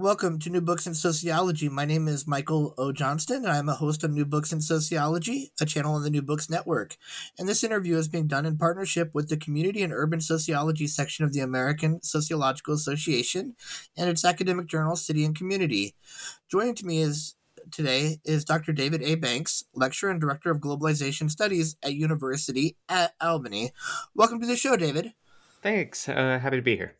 Welcome to New Books in Sociology. My name is Michael O. Johnston, and I'm a host of New Books in Sociology, a channel on the New Books Network. And this interview is being done in partnership with the Community and Urban Sociology section of the American Sociological Association and its academic journal, City and Community. Joining to me is today is Dr. David A. Banks, lecturer and director of globalization studies at University at Albany. Welcome to the show, David. Thanks. Uh, happy to be here.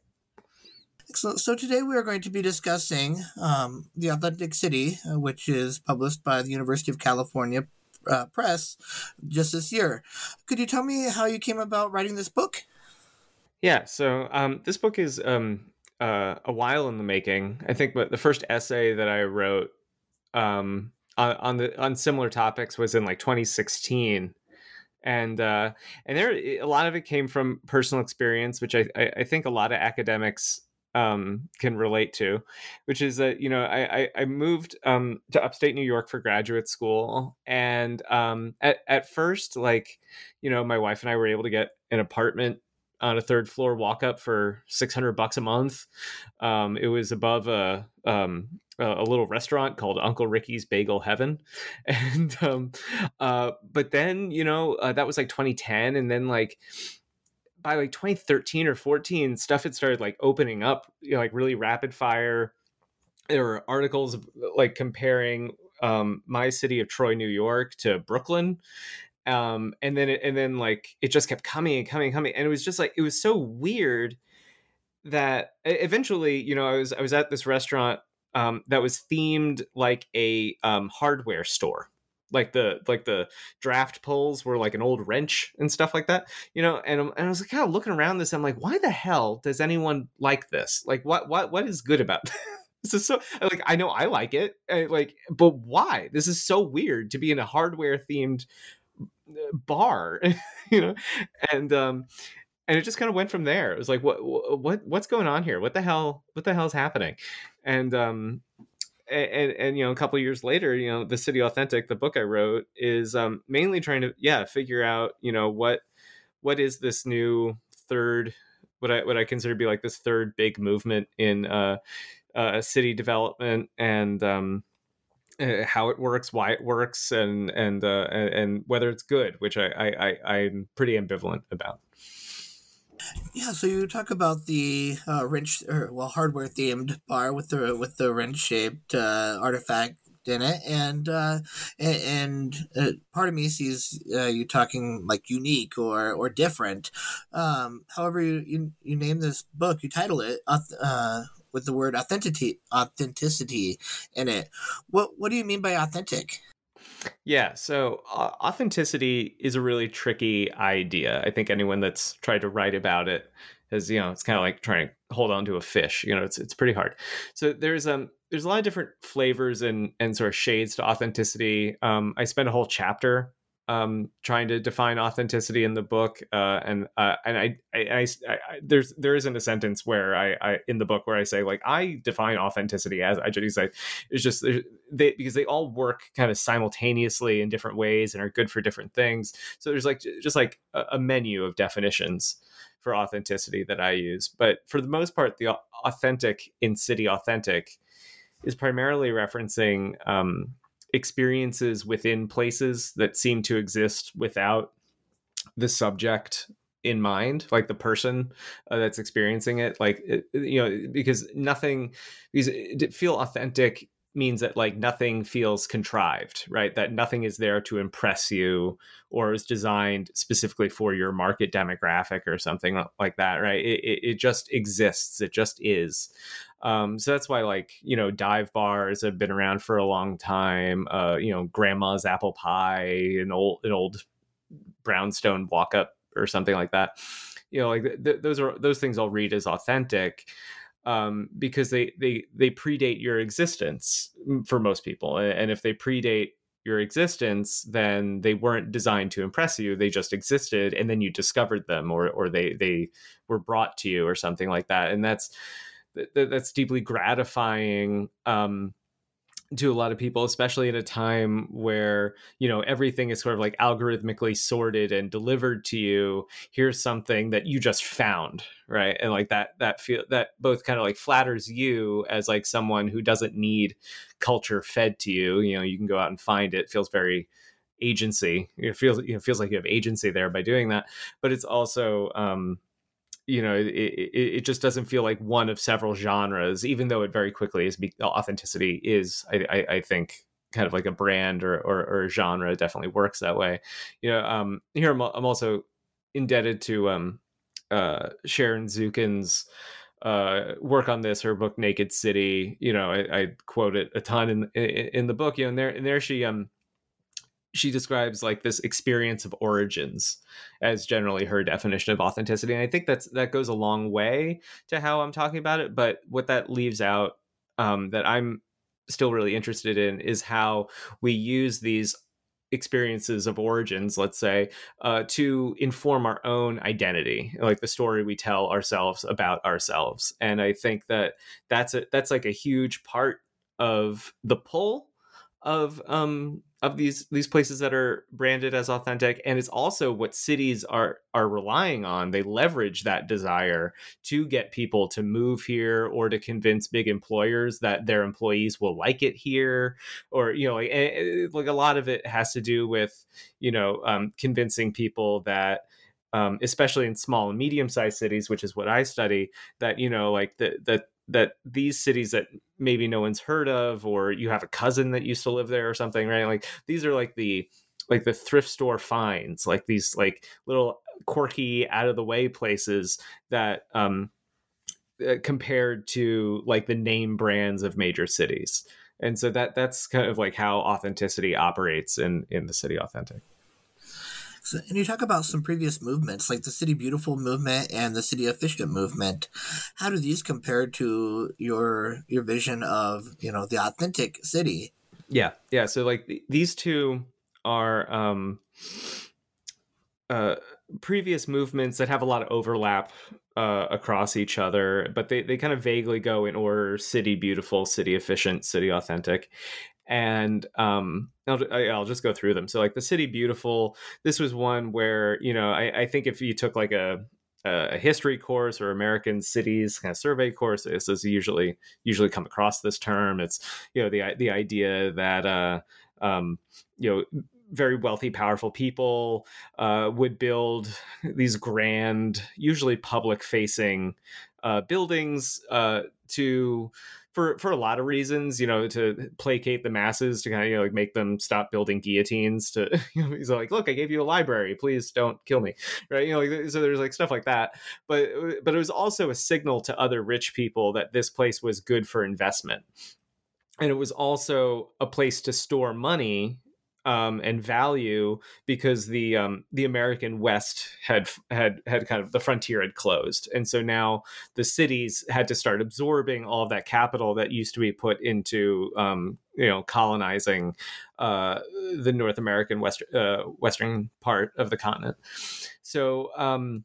Excellent. So today we are going to be discussing um, The Authentic City, uh, which is published by the University of California uh, Press just this year. Could you tell me how you came about writing this book? Yeah. So um, this book is um, uh, a while in the making. I think the first essay that I wrote um, on, on the on similar topics was in like 2016 and uh, and there a lot of it came from personal experience, which I, I, think a lot of academics um, can relate to, which is that you know I I, I moved um, to upstate New York for graduate school, and um, at at first like you know my wife and I were able to get an apartment on a third floor walk up for 600 bucks a month. Um, it was above a, um, a little restaurant called Uncle Ricky's Bagel Heaven. And, um, uh, but then, you know, uh, that was like 2010. And then like, by like 2013 or 14, stuff had started like opening up, you know, like really rapid fire. There were articles like comparing um, my city of Troy, New York, to Brooklyn, um, and then it, and then like it just kept coming and coming and coming, and it was just like it was so weird that eventually, you know, I was I was at this restaurant um, that was themed like a um, hardware store like the like the draft pulls were like an old wrench and stuff like that you know and, and i was like kind of looking around this i'm like why the hell does anyone like this? Like what what what is good about this? Is so like i know i like it like but why? This is so weird to be in a hardware themed uh, bar you know and um and it just kind of went from there. It was like what what what's going on here? What the hell what the hell is happening? And um and, and you know a couple years later you know the city authentic the book i wrote is um, mainly trying to yeah figure out you know what what is this new third what i what i consider to be like this third big movement in uh, uh city development and um uh, how it works why it works and and uh and, whether it's good which I i i'm pretty ambivalent about yeah, so you talk about the uh, wrench or well hardware themed bar with the with the wrench shaped uh, artifact in it, and uh, and uh, part of me sees uh, you talking like unique or or different. Um, however, you, you you name this book, you title it uh, with the word authenticity authenticity in it. What what do you mean by authentic? Yeah, so uh, authenticity is a really tricky idea. I think anyone that's tried to write about it has, you know, it's kind of like trying to hold on to a fish. You know, it's it's pretty hard. So there's um there's a lot of different flavors and and sort of shades to authenticity. Um, I spent a whole chapter um, trying to define authenticity in the book, uh, and uh, and I, I, I, I, there's there isn't a sentence where I, I in the book where I say like I define authenticity as I just say it's just they because they all work kind of simultaneously in different ways and are good for different things. So there's like just like a, a menu of definitions for authenticity that I use, but for the most part, the authentic in city authentic is primarily referencing um, experiences within places that seem to exist without the subject in mind like the person uh, that's experiencing it like it, you know because nothing because it feel authentic means that like nothing feels contrived, right? That nothing is there to impress you or is designed specifically for your market demographic or something like that, right? It, it, it just exists. It just is. Um, so that's why, like, you know, dive bars have been around for a long time. Uh, you know, grandma's apple pie, an old, an old brownstone walk up or something like that. You know, like th- th- those are those things I'll read as authentic um, because they they they predate your existence for most people, and if they predate your existence, then they weren't designed to impress you. They just existed, and then you discovered them, or or they they were brought to you, or something like that. And that's that's deeply gratifying. Um, to a lot of people, especially at a time where, you know, everything is sort of like algorithmically sorted and delivered to you. Here's something that you just found, right? And like that, that feel that both kind of like flatters you as like someone who doesn't need culture fed to you. You know, you can go out and find it. Feels very agency. It feels, you know, feels like you have agency there by doing that. But it's also, um, you know it, it, it, just doesn't feel like one of several genres even though it very quickly is authenticity is I, I, I think kind of like a brand or, or, or, a genre definitely works that way. You know um here i'm, I'm also indebted to um uh sharon zukin's uh work on this her book naked city. You know i, I quote it a ton in, in in the book you know and there and there she um she describes like this experience of origins as generally her definition of authenticity and i think that's that goes a long way to how i'm talking about it but what that leaves out um, that i'm still really interested in is how we use these experiences of origins let's say uh, to inform our own identity like the story we tell ourselves about ourselves and i think that that's a that's like a huge part of the pull of um of these these places that are branded as authentic and it's also what cities are are relying on. They leverage that desire to get people to move here or to convince big employers that their employees will like it here or you know like, eh, eh, like a lot of it has to do with you know um, convincing people that um, especially in small and medium sized cities, which is what I study, that you know, like the the that these cities that maybe no one's heard of or you have a cousin that used to live there or something right? Like these are like the like the thrift store finds like these like little quirky out of the way places that um uh, compared to like the name brands of major cities. And so that that's kind of like how authenticity operates in in the city authentic so, and you talk about some previous movements, like the City Beautiful movement and the City Efficient movement. How do these compare to your your vision of you know the authentic city? Yeah, yeah. So like th- these two are um, uh, previous movements that have a lot of overlap uh, across each other, but they, they kind of vaguely go in order: city beautiful, city efficient, city authentic and um, I'll, I'll just go through them. So like the city beautiful, this was one where you know I, I think if you took like a a history course or American cities kind of survey course, this is usually usually come across this term. It's you know the the idea that uh, um, you know very wealthy, powerful people uh, would build these grand, usually public facing uh, buildings uh, to for for a lot of reasons, you know, to placate the masses, to kind of you know like make them stop building guillotines. To you know, he's like, look, I gave you a library, please don't kill me, right? You know, like, so there's like stuff like that. But but it was also a signal to other rich people that this place was good for investment, and it was also a place to store money um, and value because the um, the American West had had had kind of the frontier had closed, and so now the cities had to start absorbing all that capital that used to be put into um, you know colonizing uh, the North American west uh, western part of the continent. So. Um,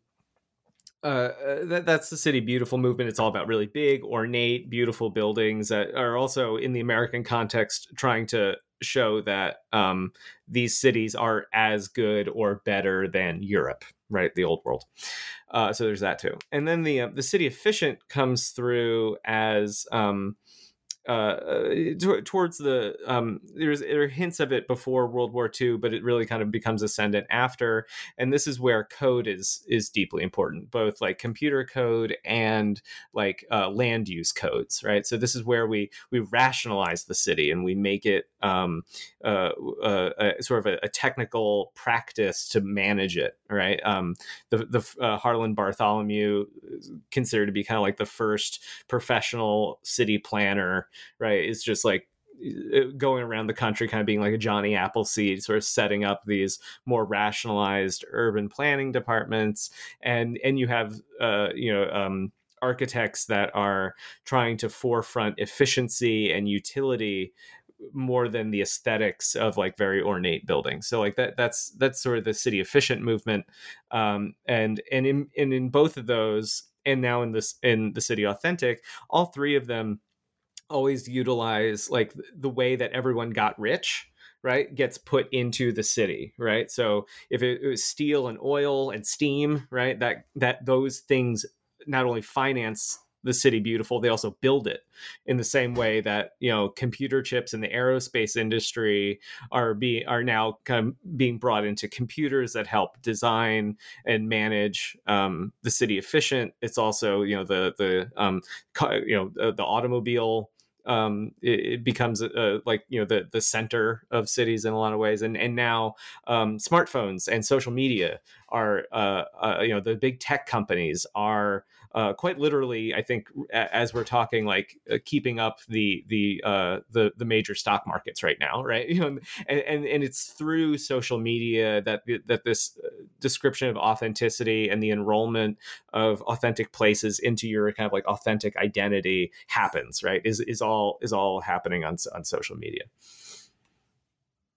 uh, that, that's the city beautiful movement. It's all about really big, ornate, beautiful buildings that are also in the American context trying to show that um, these cities are as good or better than Europe, right? The old world. Uh, so there's that too. And then the uh, the city efficient comes through as um, uh, uh t- towards the um, there's there are hints of it before World War II, but it really kind of becomes ascendant after. And this is where code is is deeply important, both like computer code and like uh, land use codes, right? So this is where we we rationalize the city and we make it um, uh, uh, sort of a, a, technical practice to manage it, right? Um, the the uh, Harlan Bartholomew is considered to be kind of like the first professional city planner right? It's just like going around the country kind of being like a Johnny Appleseed, sort of setting up these more rationalized urban planning departments. And and you have uh, you know um, architects that are trying to forefront efficiency and utility more than the aesthetics of like very ornate buildings. So like that that's that's sort of the city efficient movement. Um, and and in and in both of those and now in this in the city authentic, all three of them always utilize like the way that everyone got rich right gets put into the city right? So if it, it was steel and oil and steam right that that those things not only finance the city beautiful they also build it in the same way that you know computer chips in the aerospace industry are being are now kind of being brought into computers that help design and manage um, the city efficient. It's also you know the the um, you know the, the automobile um, it, it, becomes uh, like you know the the center of cities in a lot of ways, and and now um, smartphones and social media are uh, uh, you know the big tech companies are uh, quite literally, I think, as we're talking, like uh, keeping up the the uh, the the major stock markets right now, right? You know, and, and and it's through social media that that this uh, description of authenticity and the enrollment of authentic places into your kind of like authentic identity happens, right? Is is all is all happening on on social media.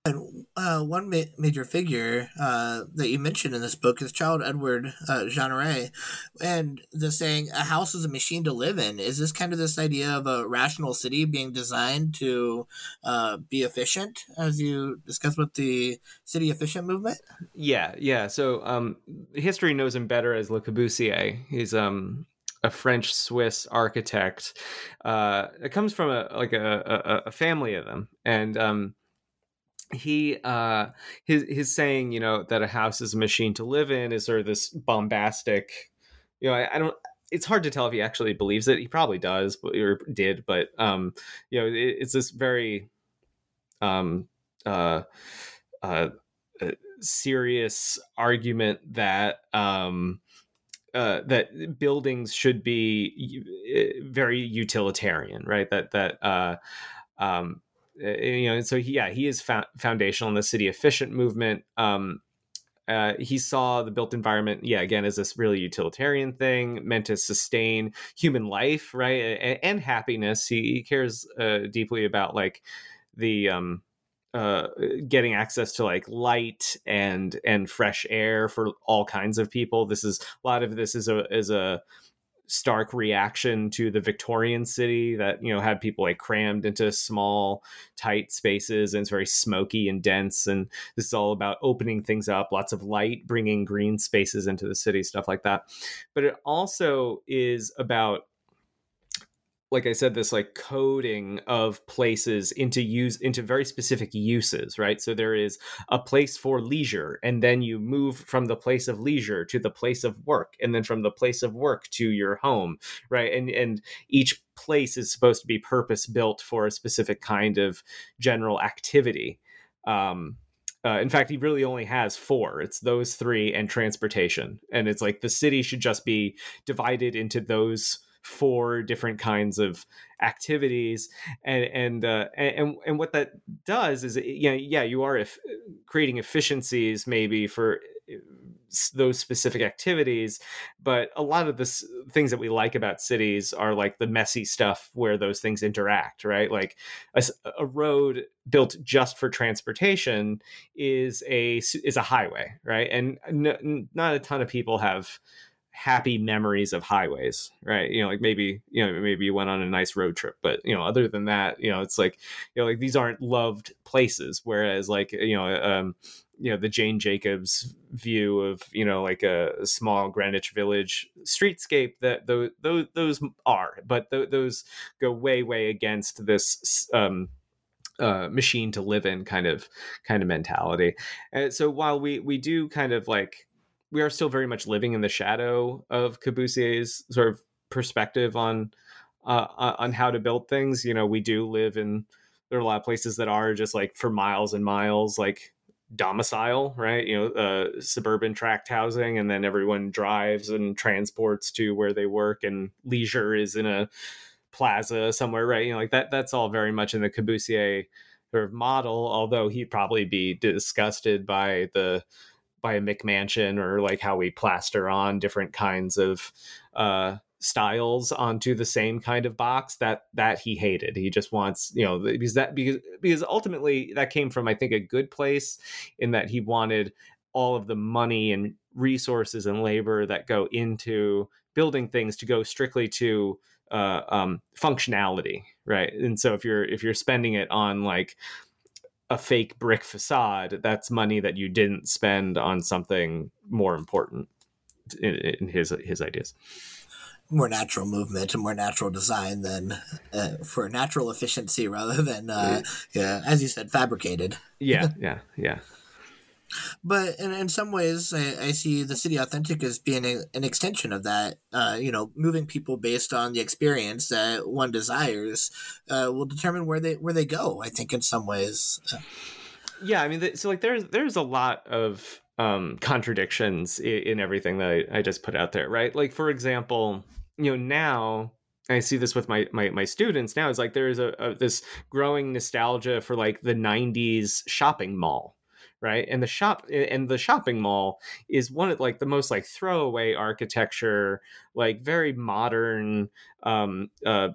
And uh, one ma- major figure uh, that you mentioned in this book is Charles-Édouard uh, Jeanneret. And the saying, a house is a machine to live in, is this kind of this idea of a rational city being designed to uh, be efficient, as you discussed with the city efficient movement? Yeah, yeah. So um, history knows him better as Le Corbusier. He's um, a French Swiss architect. Uh, it comes from a like a, a, a family of them, and um, he uh his his saying you know that a house is a machine to live in is sort of this bombastic you know I, I don't it's hard to tell if he actually believes it he probably does but or did but um you know it, it's this very um uh uh, uh serious argument that um uh, that buildings should be uh, very utilitarian, right? That that uh, um, you know, so he, yeah, he is fa- foundational in the city efficient movement. Um, uh, he saw the built environment, yeah, again, as this really utilitarian thing meant to sustain human life, right, and, and happiness. He, he cares uh, deeply about like the um, uh, getting access to like light and and fresh air for all kinds of people. This is a lot of this is a is a stark reaction to the Victorian city that you know had people like crammed into small tight spaces and it's very smoky and dense and this is all about opening things up lots of light bringing green spaces into the city stuff like that. But it also is about like I said, this like coding of places into use into very specific uses, right? So there is a place for leisure, and then you move from the place of leisure to the place of work, and then from the place of work to your home, right? And and each place is supposed to be purpose built for a specific kind of general activity. Um, uh, in fact, he really only has four. It's those three and transportation, and it's like the city should just be divided into those four different kinds of activities. And and uh, and and what that does is yeah yeah you are if, creating efficiencies maybe for uh, those specific activities but a lot of the things that we like about cities are like the messy stuff where those things interact right? Like a, a road built just for transportation is a is a highway right? And n- not a ton of people have happy memories of highways, right? You know, like maybe, you know, maybe you went on a nice road trip, but you know, other than that, you know, it's like, you know, like these aren't loved places. Whereas like, you know, um, you know, the Jane Jacobs view of, you know, like a, small Greenwich Village streetscape that those, those, those are, but th- those go way, way against this, um, uh, machine to live in kind of kind of mentality. And so while we we do kind of like we are still very much living in the shadow of Corbusier's sort of perspective on uh, on how to build things. You know, we do live in there are a lot of places that are just like for miles and miles, like domicile, right? You know, uh, suburban tract housing, and then everyone drives and transports to where they work, and leisure is in a plaza somewhere, right? You know, like that. That's all very much in the Cabussier sort of model. Although he'd probably be disgusted by the by a McMansion or like how we plaster on different kinds of uh, styles onto the same kind of box that that he hated. He just wants, you know, because that because because ultimately that came from I think a good place in that he wanted all of the money and resources and labor that go into building things to go strictly to uh, um, functionality, right? And so if you're if you're spending it on like a fake brick facade, that's money that you didn't spend on something more important in, in his his ideas. More natural movement and more natural design than uh, for natural efficiency rather than, uh, yeah, as you said, fabricated. Yeah, yeah, yeah. But in, in some ways, I, I see the city authentic as being a, an extension of that. Uh, you know, moving people based on the experience that one desires uh, will determine where they where they go. I think in some ways. Yeah, I mean, so like there's there's a lot of um, contradictions in, in everything that I, I just put out there, right? Like for example, you know now I see this with my my, my students now is like there's a, a, this growing nostalgia for like the 90s shopping mall right and the shop and the shopping mall is one of like the most like throwaway architecture like very modern um uh,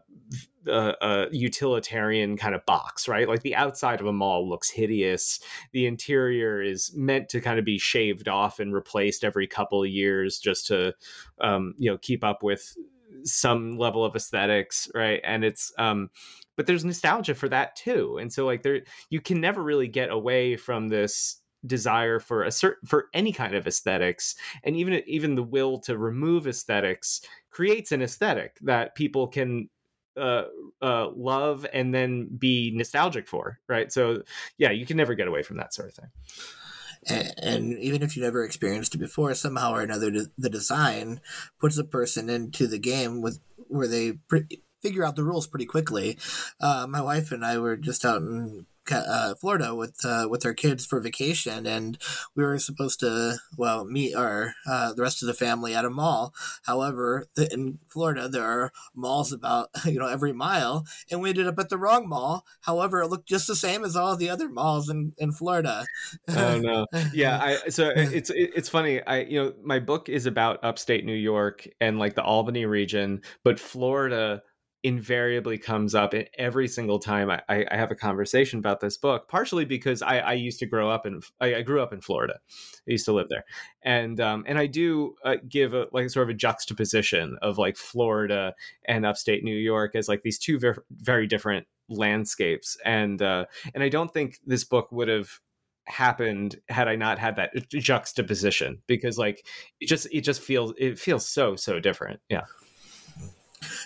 uh, uh, utilitarian kind of box, right? Like the outside of a mall looks hideous. The interior is meant to kind of be shaved off and replaced every couple of years just to, um, you know, keep up with some level of aesthetics, right? And it's, um, but there's nostalgia for that too. And so like there you can never really get away from this desire for a certain for any kind of aesthetics. And even even the will to remove aesthetics creates an aesthetic that people can uh, uh, love and then be nostalgic for right? So yeah you can never get away from that sort of thing and, and, even if you never experienced it before somehow or another the design puts a person into the game with where they pre- figure out the rules pretty quickly. Uh, my wife and I were just out in uh, Florida with uh, with our kids for vacation, and we were supposed to well meet our uh, the rest of the family at a mall. However, in Florida there are malls about you know every mile, and we ended up at the wrong mall. However, it looked just the same as all the other malls in, in Florida. oh no, yeah. I so it's it's funny. I you know my book is about upstate New York and like the Albany region, but Florida invariably comes up in every single time I, I, have a conversation about this book. Partially because I, I used to grow up in I, I, grew up in Florida. I used to live there, and um, and I do uh, give a like sort of a juxtaposition of like Florida and upstate New York as like these two very very different landscapes, and uh, and I don't think this book would have happened had I not had that juxtaposition because like it just it just feels it feels so so different. Yeah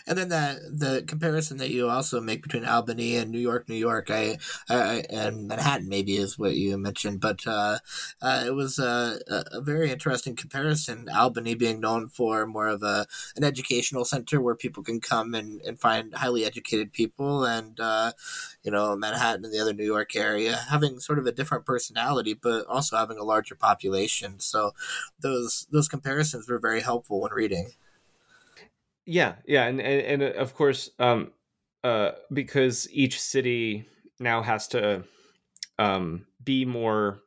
and then that the comparison that you also make between Albany and New York, New York, I, I and Manhattan maybe is what you mentioned, but uh, uh, it was a, a, very interesting comparison. Albany being known for more of a an educational center where people can come and, and find highly educated people, and uh, you know Manhattan and the other New York area having sort of a different personality, but also having a larger population. So those those comparisons were very helpful when reading. Yeah, yeah, and and, and uh, of course, um, uh, because each city now has to um, be more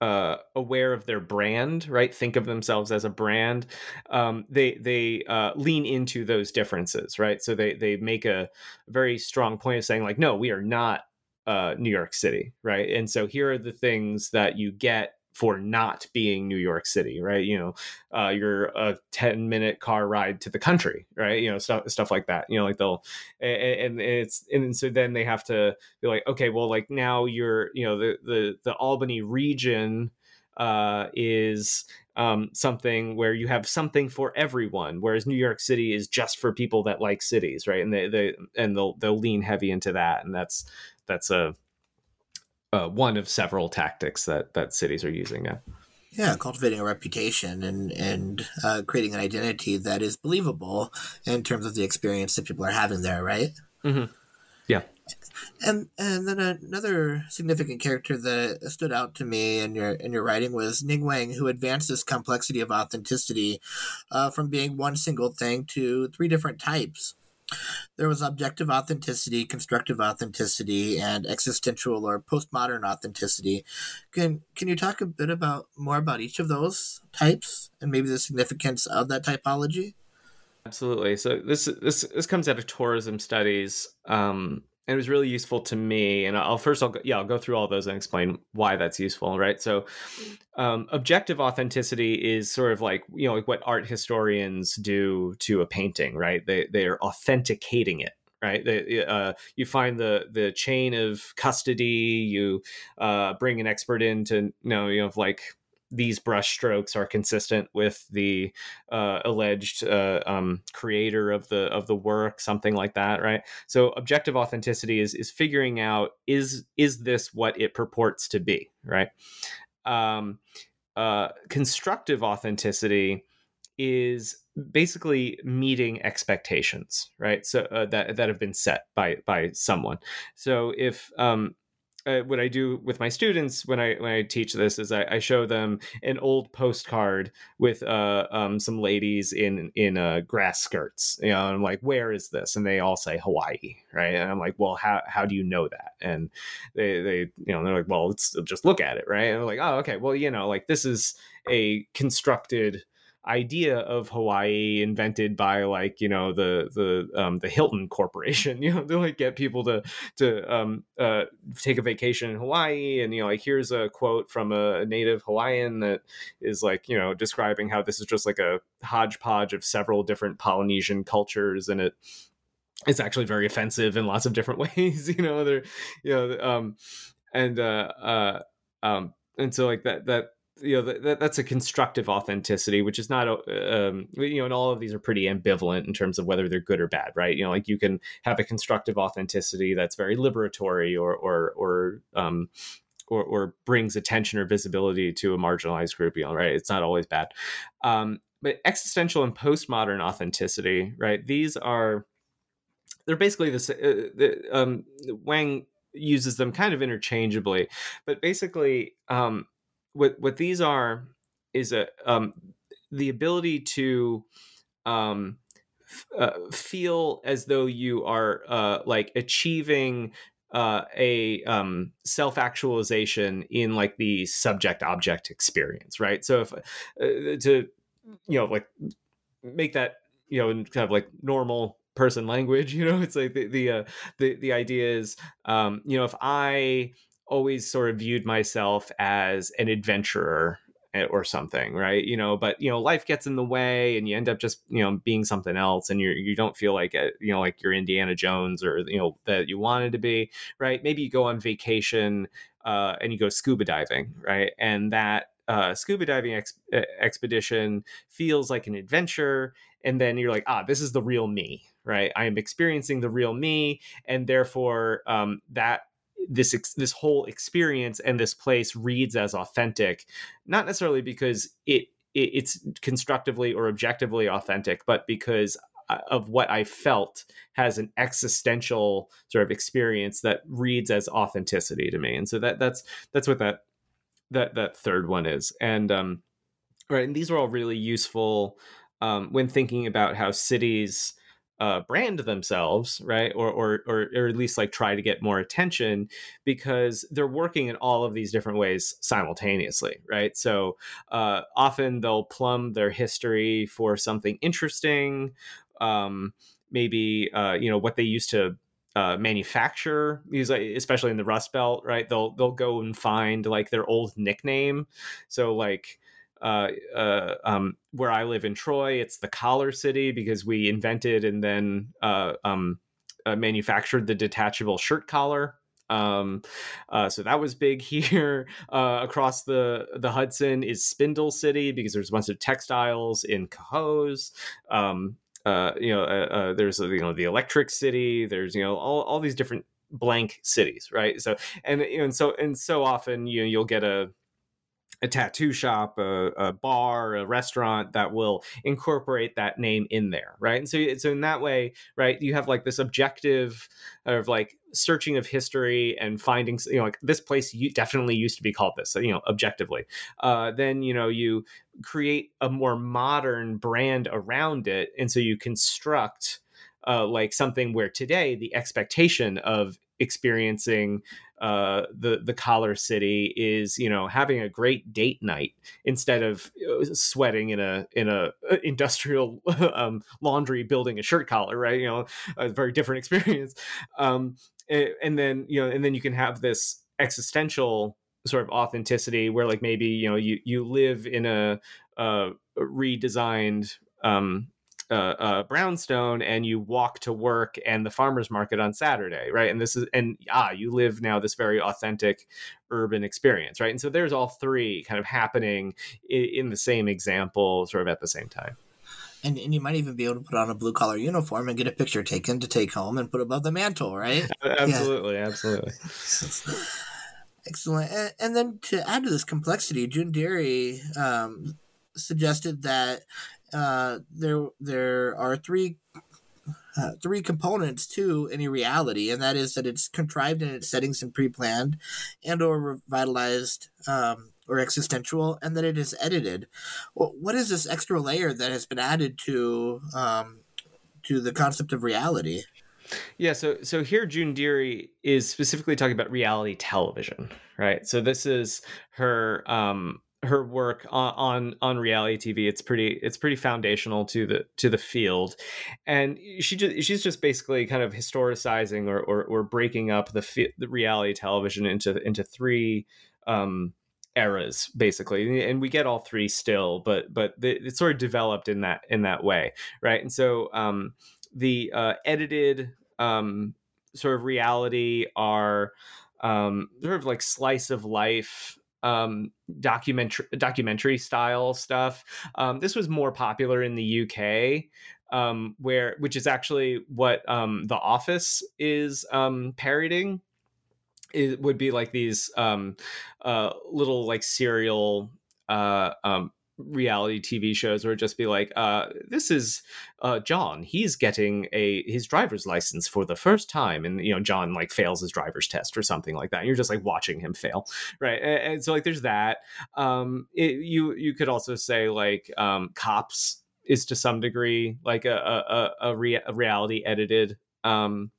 uh, aware of their brand, right? Think of themselves as a brand. Um, they they uh, lean into those differences, right? So they they make a very strong point of saying like, no, we are not uh, New York City, right? And so here are the things that you get for not being New York City, right? You know, uh, you're a 10 minute car ride to the country, right? You know, stuff stuff like that. You know, like they'll and, and it's and so then they have to be like, okay, well, like now you're, you know, the the the Albany region uh, is um, something where you have something for everyone, whereas New York City is just for people that like cities, right? And they, they and they'll they'll lean heavy into that, and that's that's a, a one of several tactics that that cities are using now. Yeah, cultivating a reputation and and uh, creating an identity that is believable in terms of the experience that people are having there, right? Mm-hmm. Yeah. And and then another significant character that stood out to me in your in your writing was Ning Wang, who advanced this complexity of authenticity uh, from being one single thing to three different types. There was objective authenticity, constructive authenticity, and existential or postmodern authenticity. Can can you talk a bit about more about each of those types and maybe the significance of that typology? Absolutely. So this this this comes out of tourism studies. Um, and it was really useful to me and i'll first i'll go, yeah i'll go through all those and explain why that's useful right? So um, objective authenticity is sort of like you know like what art historians do to a painting right? They they're authenticating it right? They, uh, you find the the chain of custody you uh, bring an expert in to know you know like these brushstrokes are consistent with the uh, alleged uh, um, creator of the of the work, something like that, right? So objective authenticity is is figuring out is is this what it purports to be, right? Um, uh, constructive authenticity is basically meeting expectations, right? So uh, that that have been set by by someone. So if um, uh, what I do with my students when I when I teach this is I, I show them an old postcard with uh, um, some ladies in in uh, grass skirts. You know, I'm like, where is this? And they all say Hawaii, right? And I'm like, well, how how do you know that? And they they you know they're like, well, let's just look at it, right? And I'm like, oh, okay, well, you know, like this is a constructed idea of Hawaii invented by like you know the the um, the Hilton Corporation, you know, to like get people to to um, uh, take a vacation in Hawaii, and you know, like here's a quote from a native Hawaiian that is like you know describing how this is just like a hodgepodge of several different Polynesian cultures, and it it's actually very offensive in lots of different ways, you know, there, you know, um, and uh, uh, um, and so like that that you know that, that's a constructive authenticity which is not um, you know and all of these are pretty ambivalent in terms of whether they're good or bad right? You know like you can have a constructive authenticity that's very liberatory or or or um, or, or brings attention or visibility to a marginalized group you know right? It's not always bad. Um, but existential and postmodern authenticity right? These are they're basically this uh, the, um, wang uses them kind of interchangeably but basically um, what what these are is a um, the ability to um, uh, feel as though you are uh, like achieving uh, a um, self actualization in like the subject object experience, right? So if uh, to you know like make that you know in kind of like normal person language, you know, it's like the the uh, the the idea is um, you know if I always sort of viewed myself as an adventurer eh, or something right? You know but you know life gets in the way and you end up just you know being something else and you you don't feel like it, you know like you're Indiana Jones or you know that you wanted to be right? Maybe you go on vacation uh, and you go scuba diving right? And that uh, scuba diving ex- eh, expedition feels like an adventure and then you're like ah this is the real me right? I am experiencing the real me and therefore um, that this this whole experience and this place reads as authentic not necessarily because it, it it's constructively or objectively authentic but because uh, of what I felt has an existential sort of experience that reads as authenticity to me, and so that that's that's what that that that third one is, and um, right, and these are all really useful um, when thinking about how cities uh, brand themselves, right, or, or or or at least like try to get more attention because they're working in all of these different ways simultaneously, right? So uh, often they'll plumb their history for something interesting, um, maybe uh, you know what they used to uh, manufacture these, especially in the Rust Belt, right? They'll they'll go and find like their old nickname. So like uh, uh, um, where I live in Troy, it's the collar city because we invented and then uh, um, uh, manufactured the detachable shirt collar. Um, so that was big here. Across the the Hudson is Spindle City because there's a bunch of textiles in Cohoes. Um, you know, there's you know the Electric City. There's you know all, all these different blank cities, right? So and and so and so often you you'll get a a tattoo shop, a, a, bar, a restaurant that will incorporate that name in there, right? And so, so in that way, right, you have like this objective of like searching of history and finding, you know, like this place you definitely used to be called this, you know, objectively. Uh, then you know you create a more modern brand around it, and so you construct. Uh, like something where today the expectation of experiencing uh, the the collar city is you know having a great date night instead of uh, sweating in a in a uh, industrial um, laundry building a shirt collar right? You know a very different experience. Um, and then you know and then you can have this existential sort of authenticity where like maybe you know you you live in a, a redesigned um, uh, uh, brownstone and you walk to work and the farmers market on saturday right and this is and ah you live now this very authentic urban experience right and so there's all three kind of happening in, in the same example sort of at the same time and, and you might even be able to put on a blue collar uniform and get a picture taken to take home and put above the mantle, right? Absolutely, yeah. absolutely. Excellent. And, and, then to add to this complexity, June Deery um, suggested that uh, there there are three uh, three components to any reality, and that is that it's contrived in its settings and pre-planned, and or revitalized um, or existential, and that it is edited. Well, what is this extra layer that has been added to um, to the concept of reality? Yeah, so so here June Deery is specifically talking about reality television, right? So this is her um her work on, on on reality TV. It's pretty it's pretty foundational to the to the field, and she just she's just basically kind of historicizing or or, or breaking up the the reality television into into three um, eras basically, and we get all three still, but but it's sort of developed in that in that way, right? And so um, the uh, edited um, sort of reality are um, sort of like slice of life um, documentary documentary style stuff. Um, this was more popular in the UK, um, where which is actually what um, The Office is um, parodying. It would be like these um, uh, little like serial uh, um, reality TV shows where it just be like, uh, this is uh, John. He's getting a his driver's license for the first time, and you know John like fails his driver's test or something like that. And you're just like watching him fail, right? And, and so like there's that. Um, it, you you could also say like um, Cops is to some degree like a a, a, rea- a reality edited um,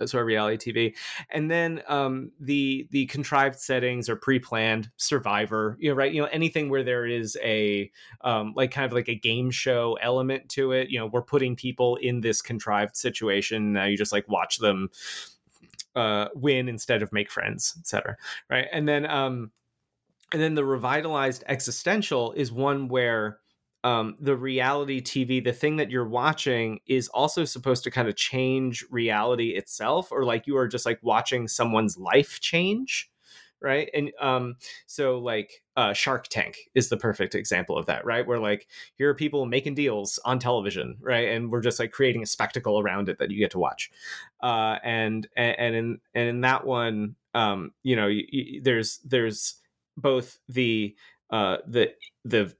sort of reality TV, and then um, the the contrived settings are pre-planned. Survivor, you know, right? You know, anything where there is a um, like kind of like a game show element to it. You know, we're putting people in this contrived situation. Now you just like watch them uh, win instead of make friends, etc. Right, and then um, and then the revitalized existential is one where um, the reality TV, the thing that you're watching is also supposed to kind of change reality itself, or like you are just like watching someone's life change, right? And um, so like uh, Shark Tank is the perfect example of that, right? Where like here are people making deals on television, right? And we're just like creating a spectacle around it that you get to watch, uh, and and in and in that one, um, you know, you, you, there's there's both the uh, the the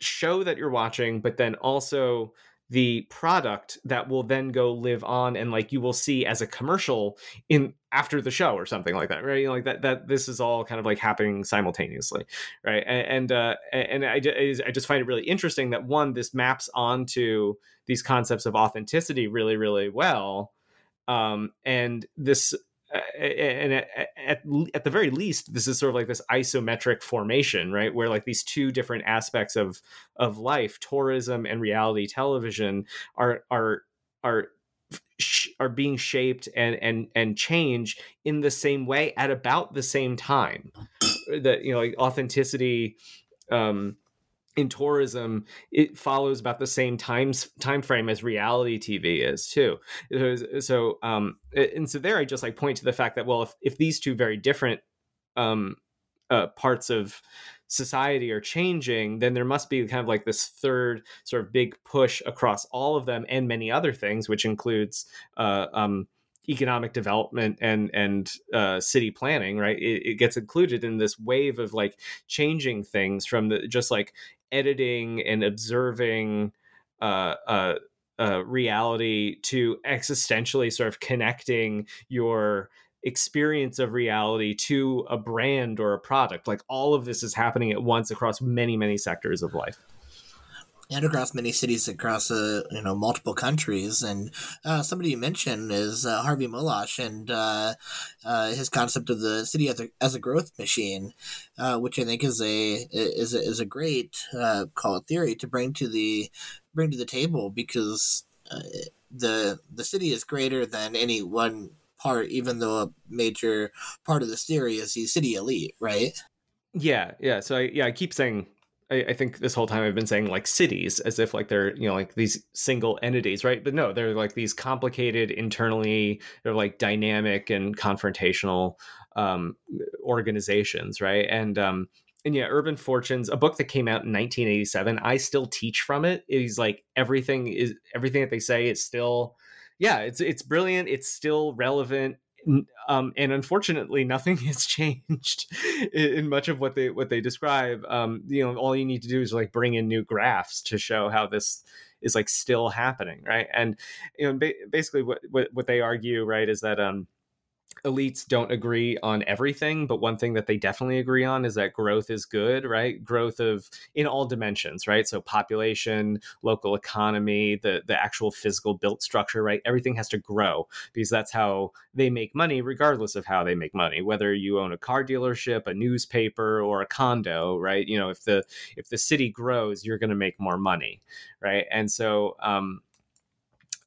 show that you're watching, but then also the product that will then go live on and like you will see as a commercial in after the show or something like that right? You know, like that that this is all kind of like happening simultaneously right? And and, uh, and I, I just find it really interesting that one this maps onto these concepts of authenticity really really well um, and this and at, at, at the very least this is sort of like this isometric formation right where like these two different aspects of of life tourism and reality television are are are are being shaped and and and change in the same way at about the same time. That you know like authenticity um in tourism it follows about the same time time frame as reality tv is too. So um and so there i just like point to the fact that well if, if these two very different um uh, parts of society are changing, then there must be kind of like this third sort of big push across all of them and many other things, which includes uh, um, economic development and and uh, city planning. Right, it, it, gets included in this wave of like changing things from the just like editing and observing. Uh, uh, uh, reality to existentially sort of connecting your experience of reality to a brand or a product. Like all of this is happening at once across many, many sectors of life. And across many cities across uh, you know multiple countries, and uh, somebody you mentioned is uh, Harvey Molotch and uh, uh, his concept of the city as a, as a growth machine, uh, which I think is a is a, is a great call it theory to bring to the bring to the table because the the city is greater than any one part, even though a major part of the theory is the city elite, right? Yeah, yeah. So I, yeah, I keep saying I, I, think this whole time I've been saying like cities as if like they're you know like these single entities, right? But no, they're like these complicated internally, they're like dynamic and confrontational um, organizations, right? And um, and yeah, Urban Fortunes, a book that came out in 1987. I still teach from it. It is like everything is everything that they say is still yeah, it's it's brilliant. It's still relevant. Um, and unfortunately, nothing has changed in much of what they what they describe. Um, you know, all you need to do is like bring in new graphs to show how this is like still happening, right? And you know, ba- basically, what, what what they argue, right, is that um, elites don't agree on everything, but one thing that they definitely agree on is that growth is good, right? Growth of in all dimensions, right? So population, local economy, the the actual physical built structure, right? Everything has to grow because that's how they make money regardless of how they make money. Whether you own a car dealership, a newspaper, or a condo, right? You know, if the if the city grows, you're going to make more money, right? And so um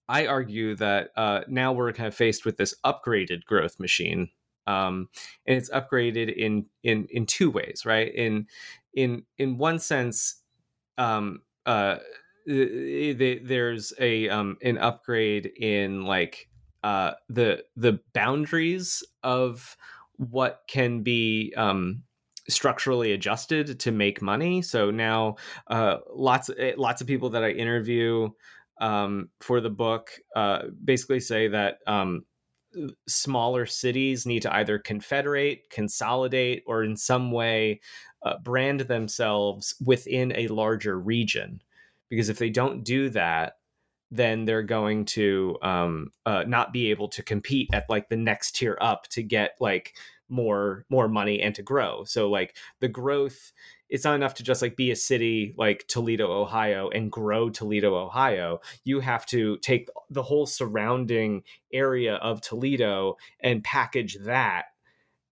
I argue that uh, now we're kind of faced with this upgraded growth machine, um, and it's upgraded in in in two ways, right? In in in one sense, um, uh, there's a um, an upgrade in like uh, the the boundaries of what can be um, structurally adjusted to make money. So now, uh, lots eh, lots of people that I interview um, for the book uh, basically say that um, smaller cities need to either confederate, consolidate, or in some way uh, brand themselves within a larger region. Because if they don't do that, then they're going to um, uh, not be able to compete at like the next tier up to get like more more money and to grow. So like the growth it's not enough to just like be a city like Toledo, Ohio and grow Toledo, Ohio. You have to take the whole surrounding area of Toledo and package that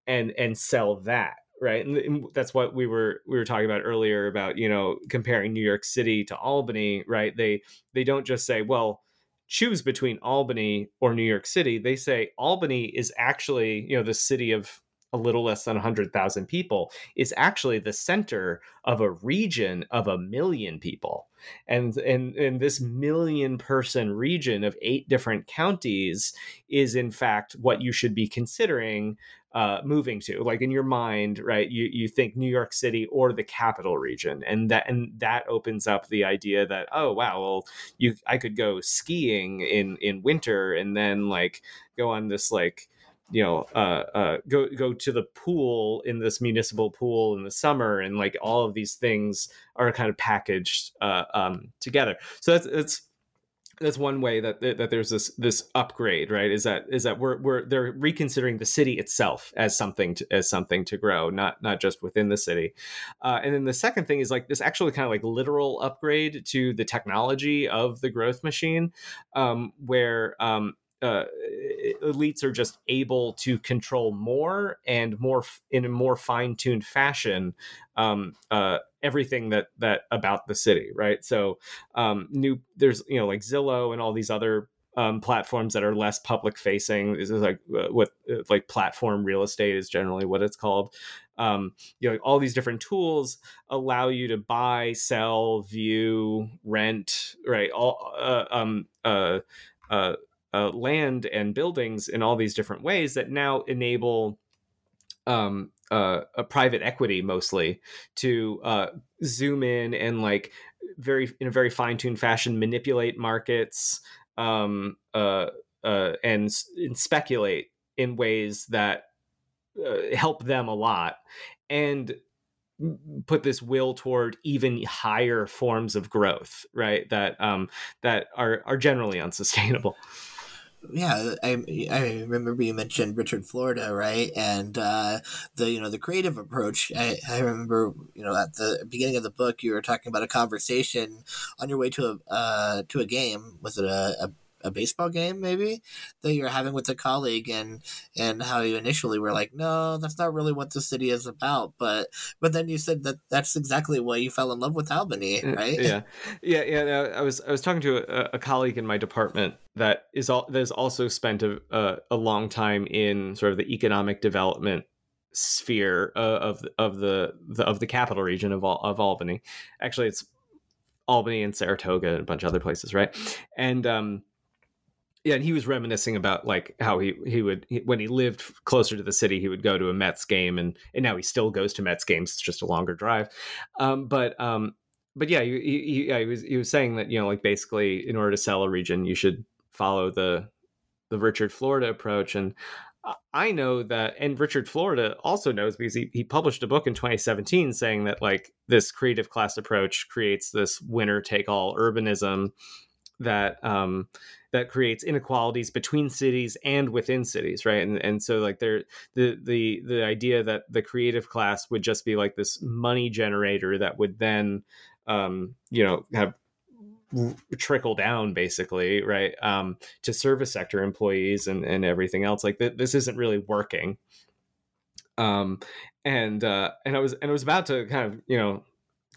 and and sell that right and that's what we were we were talking about earlier about you know comparing new york city to albany right they they don't just say well choose between albany or new york city they say albany is actually you know the city of a little less than 100,000 people is actually the center of a region of a million people. And, and, and this million person region of eight different counties is, in fact, what you should be considering uh, moving to. Like in your mind, right? You, you think New York City or the capital region. And that, and that opens up the idea that, oh, wow, well, you, I could go skiing in, in winter and then like go on this like, you know uh, uh, go go to the pool in this municipal pool in the summer and like all of these things are kind of packaged uh, um, together. So that's that's that's one way that that there's this this upgrade right? Is that is that we're we're they're reconsidering the city itself as something to, as something to grow not not just within the city. Uh, and then the second thing is like this actually kind of like literal upgrade to the technology of the growth machine um, where um, uh, elites are just able to control more and more f- in a more fine-tuned fashion um, uh, everything that that about the city right so um, new there's you know like zillow and all these other um, platforms that are less public facing. This is like uh, what uh, like platform real estate is generally what it's called. Um, you know, all these different tools allow you to buy, sell, view, rent, right? All uh, um, uh, uh, land and buildings in all these different ways that now enable um, uh, a private equity mostly to uh, zoom in and like very in a very fine-tuned fashion manipulate markets um, uh, uh, and, and speculate in ways that uh, help them a lot and put this will toward even higher forms of growth right that um that are are generally unsustainable yeah, I I remember you mentioned Richard Florida, right? And uh, the you know the creative approach. I, I remember you know at the beginning of the book you were talking about a conversation on your way to a uh, to a game. Was it a, a a baseball game maybe that you're having with a colleague and and how you initially were like no that's not really what the city is about but but then you said that that's exactly why you fell in love with albany uh, right yeah yeah yeah i was i was talking to a, a colleague in my department that is all that has also spent a, a, a long time in sort of the economic development sphere of of the, the of the capital region of of Albany. Actually, it's Albany and Saratoga and a bunch of other places, right? And um, yeah, and he was reminiscing about like how he he would he, when he lived closer to the city, he would go to a Mets game, and and now he still goes to Mets games. It's just a longer drive, um, but um, but yeah, he, he, yeah, he was he was saying that you know like basically in order to sell a region, you should follow the the Richard Florida approach, and I know that, and Richard Florida also knows because he, he published a book in 2017 saying that like this creative class approach creates this winner take all urbanism that um, that creates inequalities between cities and within cities right? And and so like there the the the idea that the creative class would just be like this money generator that would then um you know have trickle down basically right um to service sector employees and and everything else. Like th- this isn't really working. Um and uh and i was and i was about to kind of you know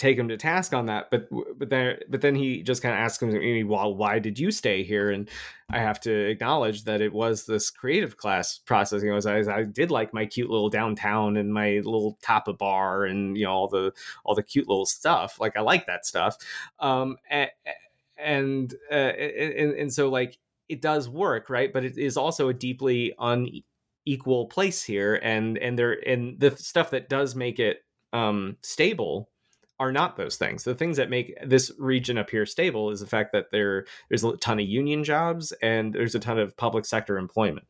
take him to task on that but but then but then he just kind of asks him well why did you stay here? And i have to acknowledge that it was this creative class process you know I, I did like my cute little downtown and my little tapa bar and you know all the all the cute little stuff. Like i like that stuff. Um and and uh, and, and so like it does work right? But it is also a deeply unequal place here and and there and the stuff that does make it um stable are not those things. The things that make this region appear stable is the fact that there there's a ton of union jobs and there's a ton of public sector employment,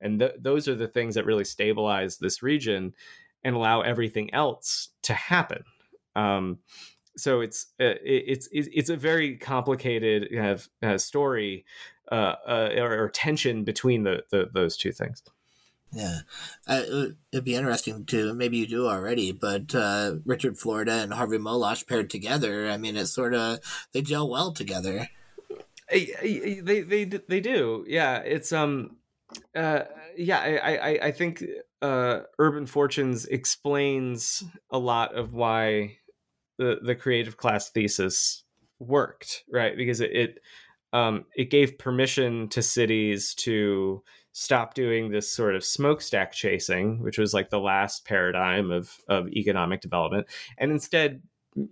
and th- those are the things that really stabilize this region and allow everything else to happen. Um, so it's uh, it's it's a very complicated kind of uh, story uh, uh, or, or, tension between the, the those two things. Yeah, uh, it'd be interesting to maybe you do already, but uh, Richard Florida and Harvey Molotch paired together. I mean, it's sort of they gel well together. They they they, do. Yeah, it's um, uh, yeah. I I I think uh, Urban Fortunes explains a lot of why the the creative class thesis worked, right? Because it, it um it gave permission to cities to stop doing this sort of smokestack chasing, which was like the last paradigm of of economic development, and instead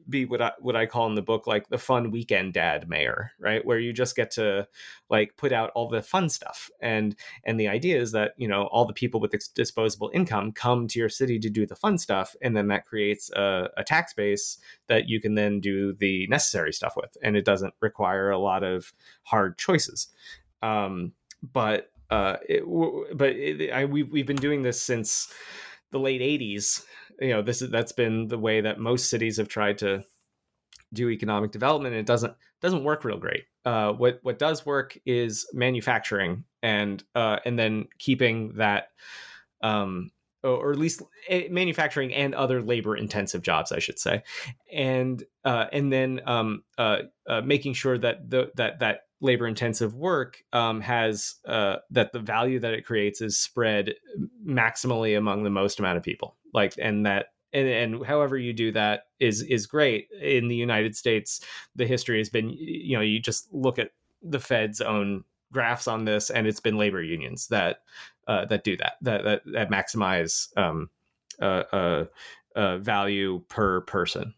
be what I what I call in the book like the fun weekend dad mayor, right? Where you just get to like put out all the fun stuff, and and the idea is that you know all the people with disposable income come to your city to do the fun stuff, and then that creates a, a tax base that you can then do the necessary stuff with, and it doesn't require a lot of hard choices. Um, but uh, but it, I, we've we've been doing this since the late '80s. You know, this is that's been the way that most cities have tried to do economic development. And it doesn't doesn't work real great. Uh, what what does work is manufacturing and uh, and then keeping that. Um, or at least eh, manufacturing and other labor intensive jobs, I should say, and uh, and then um, uh, uh, making sure that the that that labor intensive work um, has uh, that the value that it creates is spread maximally among the most amount of people like and that and, and however you do that is is great in the united states the history has been you know you just look at the fed's own graphs on this, and it's been labor unions that uh, that do that that that, that maximize um, uh, uh, uh, value per person.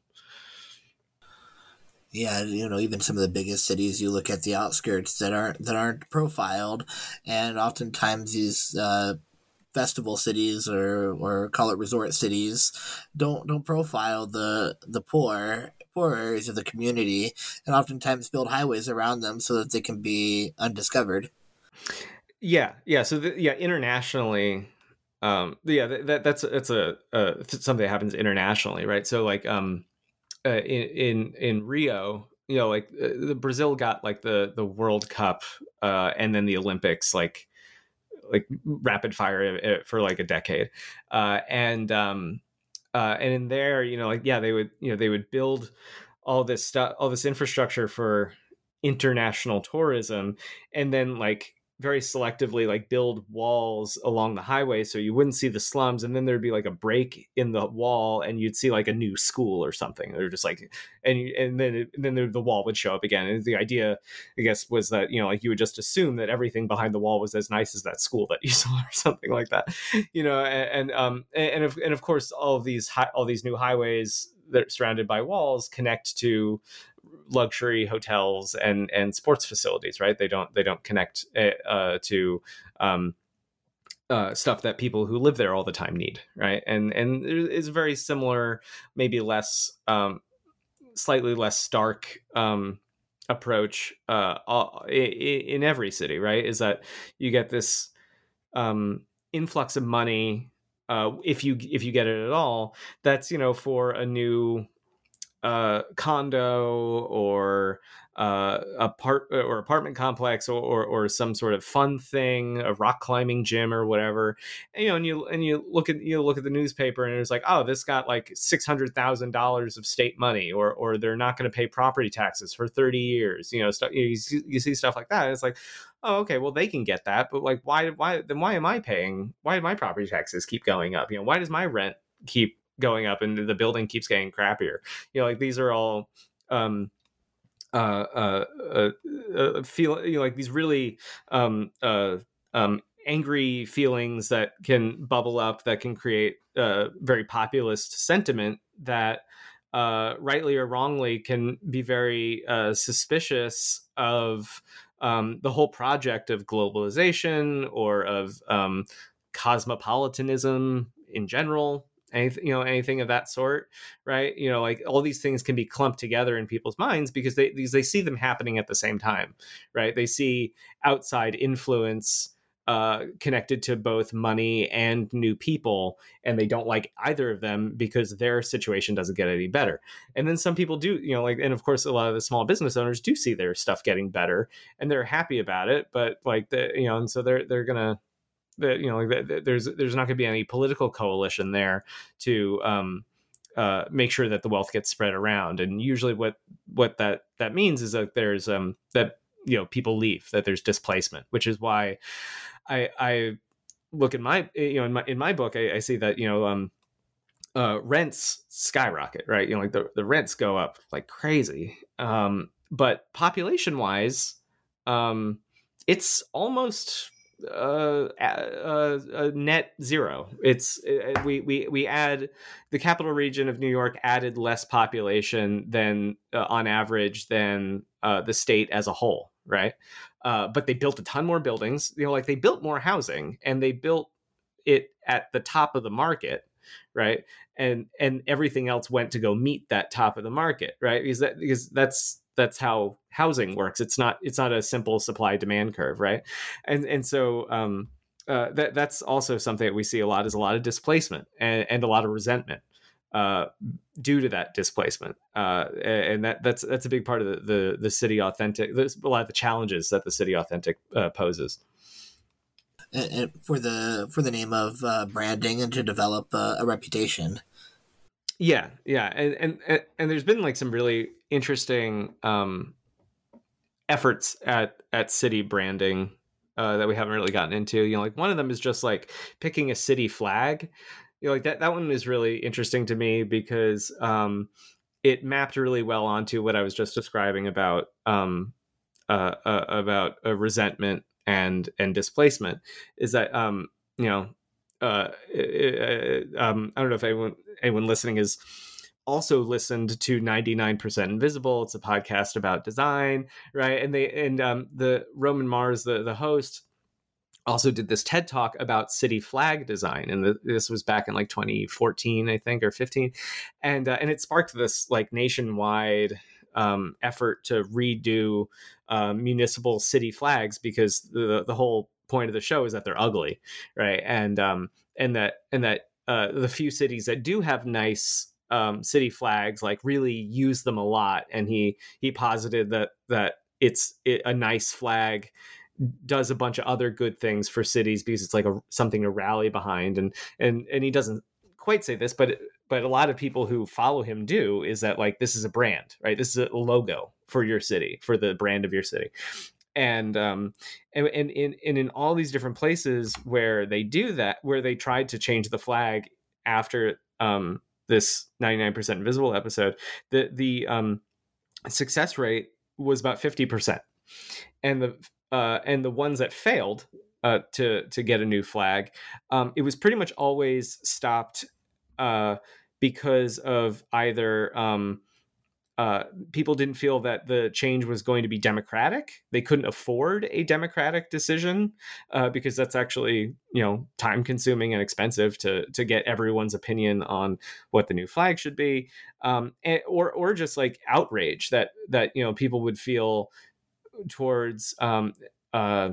Yeah, you know, even some of the biggest cities, you look at the outskirts that aren't that aren't profiled, and oftentimes these uh, festival cities or or call it resort cities don't don't profile the the poor poor areas of the community, and oftentimes build highways around them so that they can be undiscovered. Yeah, yeah. So the, yeah, internationally, um, yeah, that, that's that's a, a something that happens internationally, right? So like um, uh, in in in Rio, you know, like uh, the Brazil got like the the World Cup, uh, and then the Olympics, like like rapid fire uh, for like a decade, uh, and um, uh, and in there, you know, like yeah, they would you know they would build all this stuff, all this infrastructure for international tourism, and then like very selectively like build walls along the highway so you wouldn't see the slums and then there'd be like a break in the wall and you'd see like a new school or something. They're just like and and then it, and then the wall would show up again. And the idea i guess was that you know like you would just assume that everything behind the wall was as nice as that school that you saw or something like that you know and, and um and of, and of course all of these all these new highways that are surrounded by walls connect to luxury hotels and and sports facilities right? They don't they don't connect eh, uh, to um, uh, stuff that people who live there all the time need right? And and it's very similar maybe less um, slightly less stark um, approach uh, in every city right? Is that you get this um, influx of money uh, if you if you get it at all that's you know for a new uh, condo or uh, apart or apartment complex or, or, or some sort of fun thing, a rock climbing gym or whatever. And, you know, and you and you look at you look at the newspaper and it's like, oh, this got like six hundred thousand dollars of state money, or or they're not going to pay property taxes for thirty years. You know, stuff you, see, you see stuff like that. it's like, oh, okay, well they can get that, but like, why why then why am I paying? Why do my property taxes keep going up? You know, why does my rent keep going up and the building keeps getting crappier. You know, like these are all um uh uh, uh, uh feel you know like these really um uh um angry feelings that can bubble up that can create uh very populist sentiment that uh rightly or wrongly can be very uh suspicious of um the whole project of globalization or of um cosmopolitanism in general anything you know anything of that sort right you know like all these things can be clumped together in people's minds because they these they see them happening at the same time right they see outside influence uh, connected to both money and new people, and they don't like either of them because their situation doesn't get any better. And then some people do, you know, like, and of course, a lot of the small business owners do see their stuff getting better, and they're happy about it. But like, the, you know, and so they're they're gonna that you know like there's there's not going to be any political coalition there to um, uh, make sure that the wealth gets spread around. And usually, what what that that means is that there's um, that you know people leave, that there's displacement, which is why I I look in my you know in my in my book I, I see that you know um, uh, rents skyrocket, right? You know, like the, the rents go up like crazy. Um, but population wise, um, it's almost uh, uh, uh, net zero. It's uh, we we we add the capital region of New York added less population than uh, on average than uh, the state as a whole, right? Uh, but they built a ton more buildings. You know, like they built more housing and they built it at the top of the market, right? And and everything else went to go meet that top of the market, right? Because that because that's that's how housing works. It's not it's not a simple supply demand curve, right? And and so um, uh, that that's also something that we see a lot is a lot of displacement and, and a lot of resentment uh, due to that displacement, uh, and that that's that's a big part of the the, the city authentic. There's a lot of the challenges that the city authentic uh, poses. And for the for the name of uh, branding and to develop a reputation. Yeah, yeah, and, and and there's been like some really interesting um, efforts at at city branding uh, that we haven't really gotten into. You know, like one of them is just like picking a city flag. You know, like that that one is really interesting to me because um, it mapped really well onto what I was just describing about um, uh, uh, about uh, resentment and and displacement is that um, you know uh, um, I don't know if anyone anyone listening is also listened to 99% invisible. It's a podcast about design right? And they and um, the roman mars the the host also did this TED talk about city flag design, and the, this was back in like 2014, I think, or 15, and uh, and it sparked this like nationwide um, effort to redo uh, municipal city flags because the the whole point of the show is that they're ugly, right? And um, and that and that uh, the few cities that do have nice um, city flags like really use them a lot, and he he posited that that it's it, a nice flag does a bunch of other good things for cities because it's like a something to rally behind. And and and he doesn't quite say this but it, but a lot of people who follow him do is that like this is a brand right? This is a logo for your city for the brand of your city and um and, and in and in all these different places where they do that where they tried to change the flag after um this 99% invisible episode the the um success rate was about 50% and the uh, and the ones that failed uh, to to get a new flag, um, it was pretty much always stopped uh, because of either um, uh, people didn't feel that the change was going to be democratic. They couldn't afford a democratic decision uh, because that's actually you know time consuming and expensive to to get everyone's opinion on what the new flag should be, um, and, or or just like outrage that that you know people would feel towards um, uh,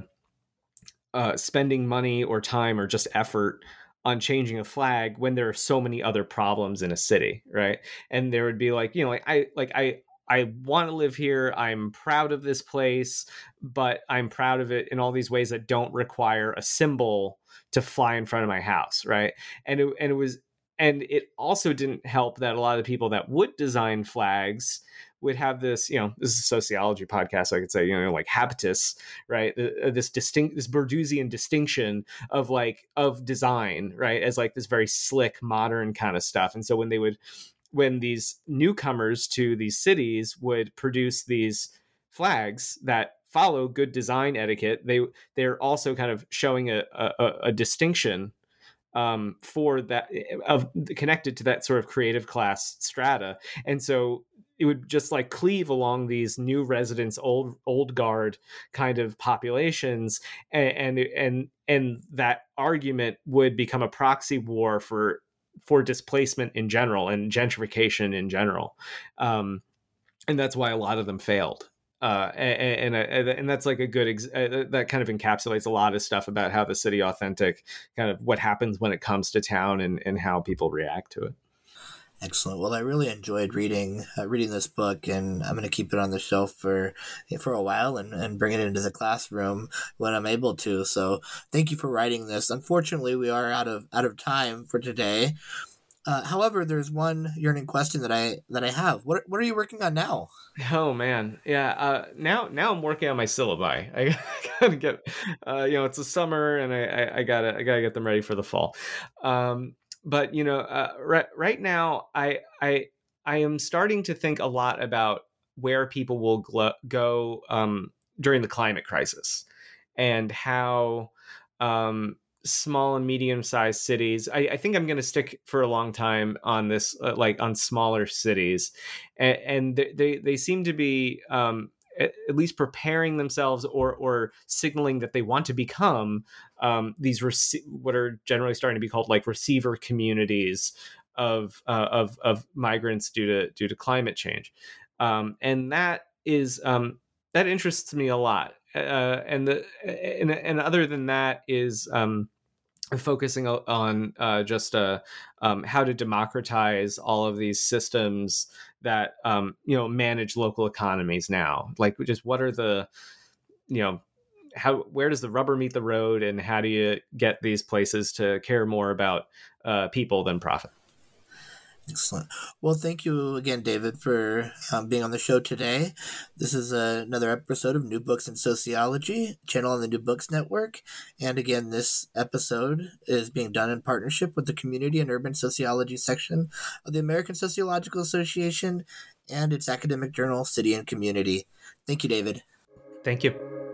uh, spending money or time or just effort on changing a flag when there are so many other problems in a city, right? And there would be like, you know, like I like I I want to live here. I'm proud of this place, but I'm proud of it in all these ways that don't require a symbol to fly in front of my house, right? And it, and it was and it also didn't help that a lot of the people that would design flags would have this, you know, this is a sociology podcast. so I could say, you know, like habitus, right? Uh, this distinct, this Bourdieusian distinction of like of design, right, as like this very slick, modern kind of stuff. And so when they would, when these newcomers to these cities would produce these flags that follow good design etiquette, they they're also kind of showing a, a, a distinction um, for that of connected to that sort of creative class strata. And so it would just like cleave along these new residents old old guard kind of populations and and and, and that argument would become a proxy war for for displacement in general and gentrification in general. Um, and that's why a lot of them failed uh, and, and, and that's like a good ex- uh, that kind of encapsulates a lot of stuff about how the city authentic kind of what happens when it comes to town and, and how people react to it Excellent. Well, I really enjoyed reading uh, reading this book, and I'm going to keep it on the shelf for for a while and, and bring it into the classroom when I'm able to. So, thank you for writing this. Unfortunately, we are out of out of time for today. Uh, however, there's one yearning question that I that I have. What what are you working on now? Oh man, yeah. Uh, now now I'm working on my syllabi. I gotta get, uh, you know, it's a summer, and I, I, I, gotta I gotta get them ready for the fall. Um, but you know, uh, right right now, I I I am starting to think a lot about where people will go um, during the climate crisis and how um, small and medium sized cities. I, I, think I'm going to stick for a long time on this, uh, like on smaller cities, and, and they they seem to be um, at, least preparing themselves or or signaling that they want to become um, these rec- what are generally starting to be called like receiver communities of uh, of of migrants due to due to climate change, um, and that is um, that interests me a lot. Uh, and the and, and other than that is um, focusing on uh, just uh, um, how to democratize all of these systems that um, you know manage local economies now. Like just what are the you know how where does the rubber meet the road and how do you get these places to care more about uh, people than profit Excellent. Well, thank you again, David, for um, being on the show today. This is uh, another episode of New Books in Sociology, channel on the New Books Network. And again, this episode is being done in partnership with the Community and Urban Sociology section of the American Sociological Association and its academic journal, City and Community. Thank you, David. Thank you.